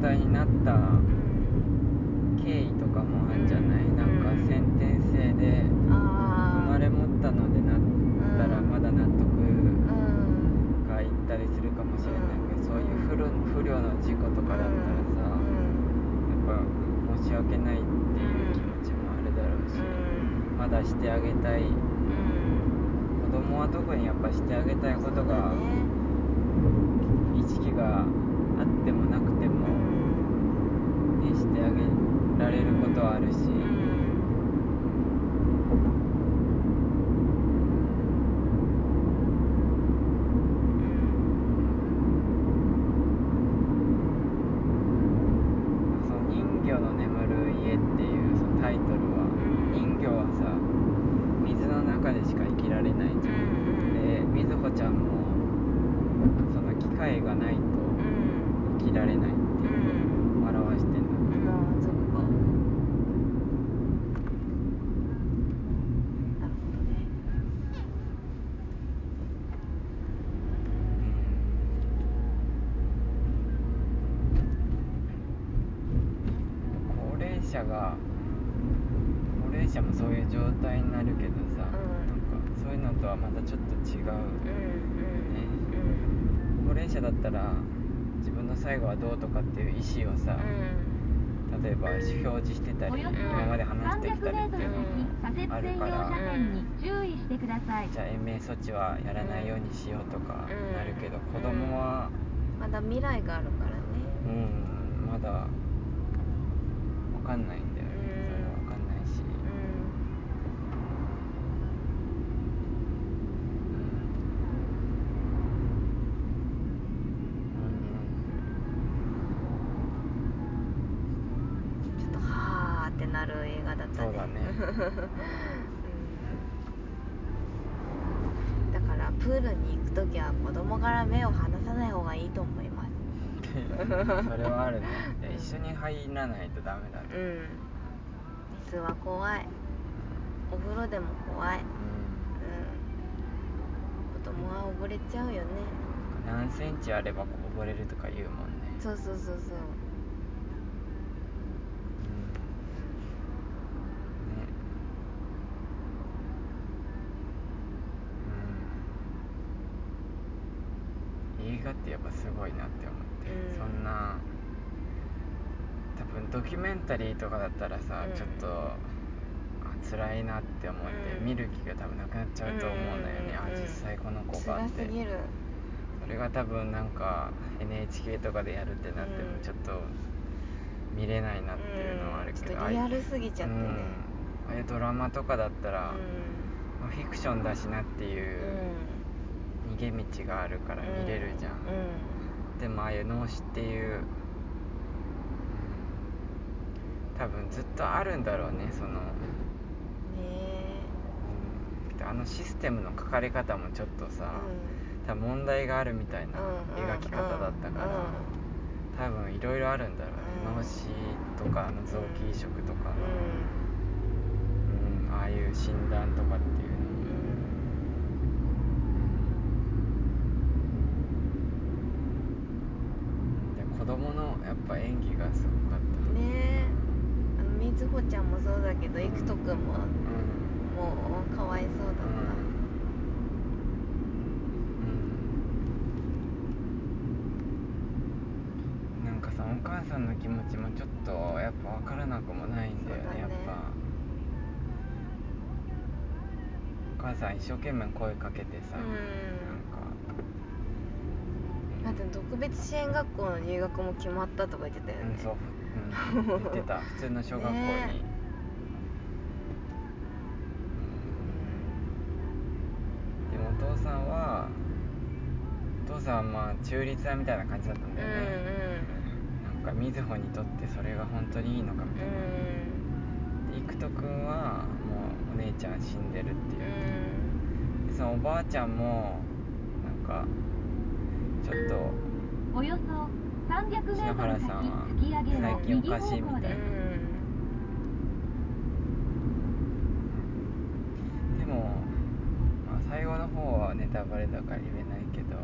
態になったうん経緯とかもあるんじゃない、うん。なんか先天性で生まれ持ったのでなったらうん。まだ納得うんがいったりするかもしれないけど、そういう不慮不慮の事故とかだったらさ、うん。やっぱ申し訳ないっていう気持ちもあるだろうし、うん。まだしてあげたい。うん。子供は特にやっぱしてあげたいことが、意識があってもなくてうも、んね、してあげられることはあるし、うんその人魚の眠る家っていうそのタイトルは、ん人魚はさ水の中でしか生きられないじゃん、でみずほちゃんもその機会がないとうん生きられないっていうのを表してんだって、まあそっかなるほどね高齢者が高齢者もそういう状態になるけどさ、うん。なんかそういうのとはまたちょっと違う、うん高齢者だったら自分の最後はどうとかっていう意思をさ、例えば表示してたり、今まで話してきたりっていうのも先左折専用車線に注意してください。じゃあ延命措置はやらないようにしようとかうん。なるけど、子供はまだ未来があるからね。うんまだわかんないんだよね、うんそれはわかんないし、うん。ちょっとはーってなる映画だったねそうだねうん。だからプールに行く時は子供から目を離さない方がいいと思います、それはあるね入らないとダメだねうん。水は怖い。お風呂でも怖い。うん。うん。子供は溺れちゃうよね。何センチあれば溺れるとか言うもんね。そうそうそうそう。うん。ね。うん。映画ってやっぱすごいなって思って、うん。そんなドキュメンタリーとかだったらさ、うん。ちょっとあ辛いなって思って、うん。見る気が多分なくなっちゃうと思うのよね、あうん実際この子がって。それが多分なんか NHK とかでやるってなってもうん。ちょっと見れないなっていうのはあるけど、リアルすぎちゃってね。うん。ああいうドラマとかだったら、うまあフィクションだしなっていんう逃げ道があるから見れるじゃん。でもああいう脳死っていう、うん多分ずっとあるんだろうねその、ねえ。うん。あのシステムの書かれ方もちょっとさ、う多分問題があるみたいなうん描き方だったから、うん多分いろいろあるんだろうね、うん。脳死とかあの臓器移植とか、うん。うん。ああいう診断とかっていうのも、で子供のやっぱ演技がすごかったあのみずほちゃんもそうだけどいくとくんもうんもうかわいそうだった。うん。なんかさお母さんの気持ちもちょっとやっぱ分からなくもないんだよねそうだね。やっぱ。お母さん一生懸命声かけてさ、うんなんかだって特別支援学校の入学も決まったとか言ってたよねうんそう、うん、言ってた。普通の小学校に、ねでもお父さんはお父さんはまあ中立派みたいな感じだったんだよね、なんかみずほにとってそれが本当にいいのかみたいな、で育人くんはもうお姉ちゃん死んでるっていう。う、ん。でそのおばあちゃんもなんかちょっと。およそ300メート篠ル原さんは先突き上げの最近お右方かしいみたい。な向ですでも、まあ、最後の方はネタバレだから言えないけど、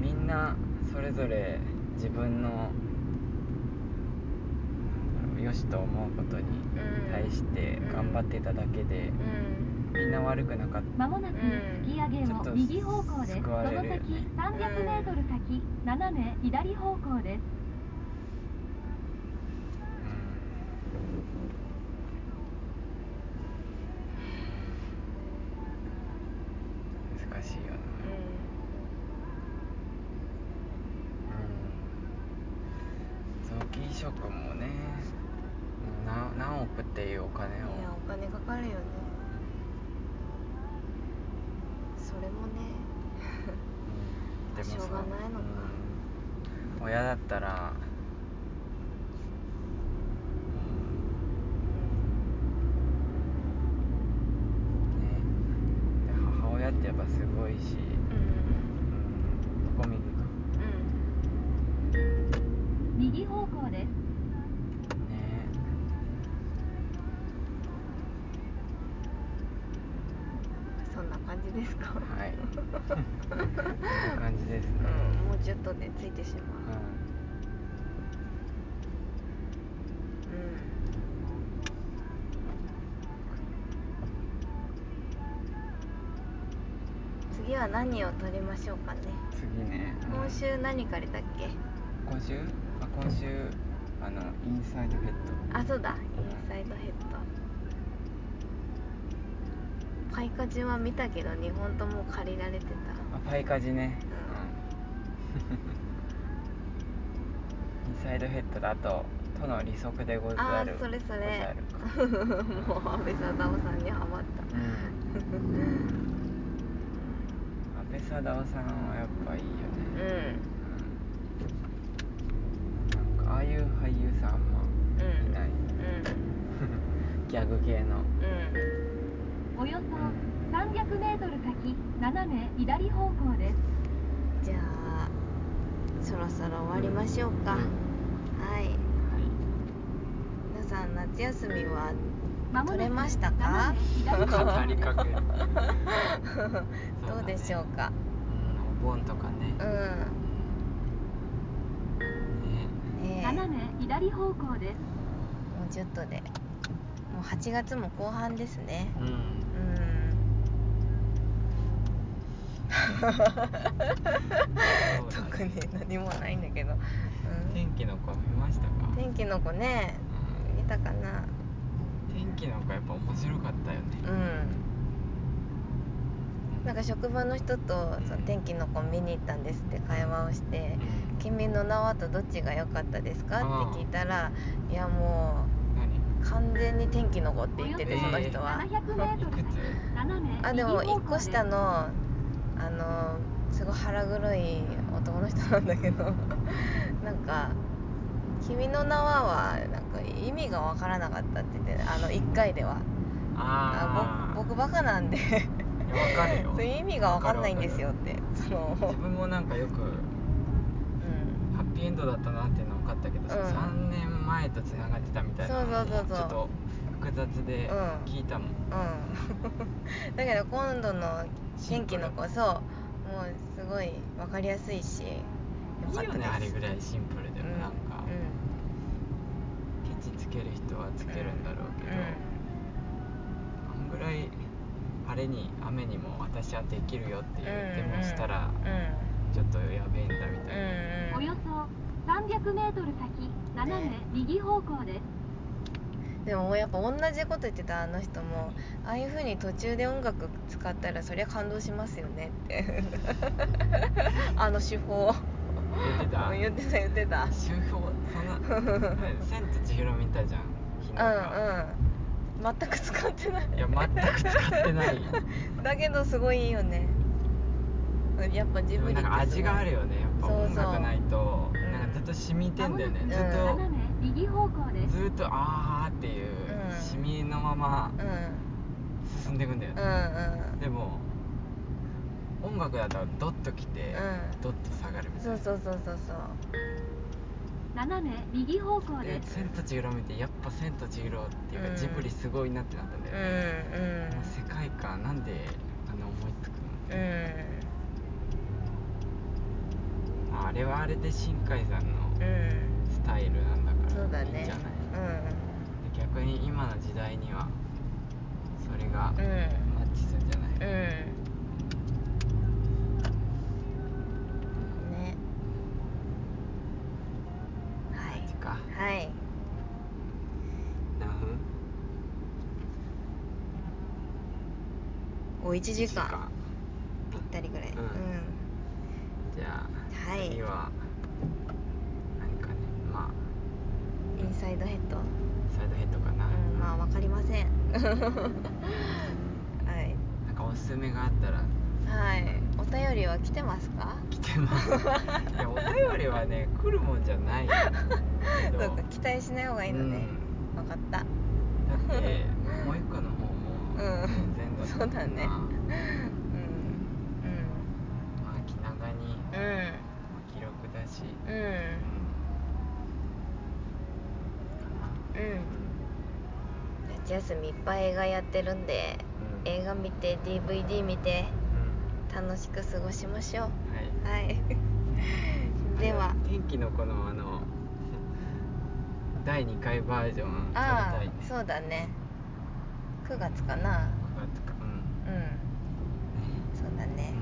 みんなそれぞれ自分のよしと思うことに対して頑張ってただけで、うんみんな悪くなかったまもなく突き上げを右方向です。そのれるよね先300メートル先、斜め左方向です。うん難しいよなうん臓器移植もねもうな何億っていうお金をいやお金かかるよねそれもねうんでもさしょうがないのかうん親だったらうんねで母親ってやっぱすごいし、うんうん、どこ右かうん右方向です。ねそんな感じですか？はい。こんな感じですね、うんもうちょっとでついてしまう。はい。うん。次は何を取りましょうかね？次ね今週何借りたっけ？今週？あ今週あのインサイドヘッド。あそうだ。インサイドヘッドパイカジは見たけど2本とも借りられてた。あパイカジね。ううん。インサイドヘッドだととの利息でござる。あーそれそれ。もう安倍貞夫さんにハマった。う ん安倍貞夫さんはやっぱいいようね、んうん、なんかああいう俳優さんあんまうん。いない、うん。ギャグ系の。うんおよそ300メートル先、斜め左方向です。じゃあそろそろ終わりましょうか、うんはい。はい皆さん夏休みは取れましたか？どうでしょうか？うんお盆とかね。うん。ね。ねえ。斜め左方向です。もうちょっとでもう8月も後半ですね。うん。うん。特に何もないんだけど、うん、天気の子見ましたか？天気の子ね。見たかな。天気の子やっぱ面白かったよね。うん。なんか職場の人とその天気の子見に行ったんですって会話をして「うん君の名はとどっちが良かったですか?」って聞いたら「いやも何う完気の子」って言っててえーその人は。700メートル先いくつ、斜めあでも1右方向で。す個下のあのすごい腹黒い男の人なんだけど なんか「君の名は」はなんか意味がわからなかったって言ってあの1回では。あああ僕僕バカなんで。そういう意味がわかんないんですよって。その。自分もなんかよくうん。ハッピーエンドだったなっていうのは分かったけど、うん。3年前とつながってたみたいなそうそうそうそう。ちょっと複雑でうん。聞いたもん、うん。だけど今度の天気の子そうもうすごいわかりやすいしよいいよかったです。ねあれぐらいシンプルでもなんか、うケチつける人はつけるんだろうけど、あんぐらい晴れに雨にも私はできるよっていうデモしたらうん。ちょっとやべえんだみたいな、うん。うん。およそ300メートル先、斜め右方向です。でもやっぱ同じこと言ってたあの人もああいう風に途中で音楽使ったらそりゃ感動しますよねって。あの手法。言ってた？言ってた言ってた。手法？そんな「千と千尋」見たじゃん。うか、んうん。全く使ってない。いや全く使ってない。だけどすごいいいよね。やっぱジでもブリってすごい。なんか味があるよね。やっぱそうそう音楽ないと。うんなんかずっと染みてんだよね、うん。ずっと、斜め右方向です。ずっとあー。っていううん染みのままうん進んでいくんだようね、んうん。でも音楽だとドッときて、うん。ドッと下がるみたいな。そうそうそうそうそう。斜め右方向で「です。千と千尋」見てやっぱ「千と千尋」っていうか、うん。ジブリすごいなってなったんだうよね、んあの世界観なんであの思いつくの？うん。うんああれれはあれで新海さんのうん。スタイルなんだからそうだね。いいんじゃない、今の時代にはそれがんうん。マッチするんじゃない、うん。ね。はい。マジか。はい。何分？お1時一間。ぴったりぐらい。うん。うん。じゃあ、はい。次は何かね。まあ。インサイドヘッド。サイドヘッドかあわかりません。はい。なんかおすすめがあったら。はい。お便りは来てますか？来てます。いやお便りはね来るもんじゃない そうか期待しない方がいいのね。うん。分かった。だってもう一個の方もうん。全部そうだね。まあうん。記録だし。うん。うん夏休みいっぱい映画やってるんでうん。映画見て DVD 見てな楽しく過ごしましょう。うんはい。はい。では。天気の子のあの第2回バージョンたいね。あそうだね。9月かな。9月か。うん。うん。そうだね。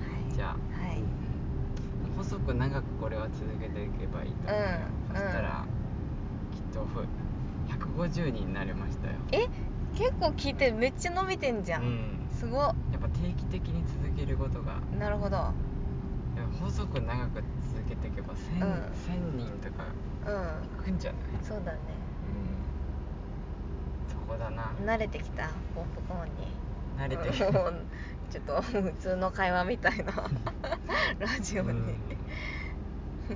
はい。じゃあはい。うん。細く長くこれは続けていけばいいと思うよ、うん。そしたら、きっとふ150人になりましたよ。え結構聞いてめっちゃ伸びてんじゃん、うん。すご。っやっぱ定期的に続けることが。なるほど。細く長く続けていけば 1000,、うん。1000人とかうん。いくんじゃない？そうだね。うん。そこだな。慣れてきた？ポップコーンに。慣れてきた。うん。もうちょっと 普通の会話みたいな。ラジオに、うんうんうんじ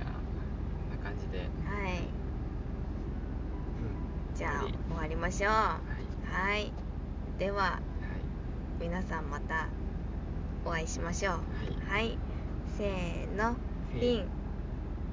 ゃあこんな感じで、はいうん、じゃあ終わりましょう。はい。はい。でははい。皆さんまたお会いしましょう。はい。はい、せーの。フィン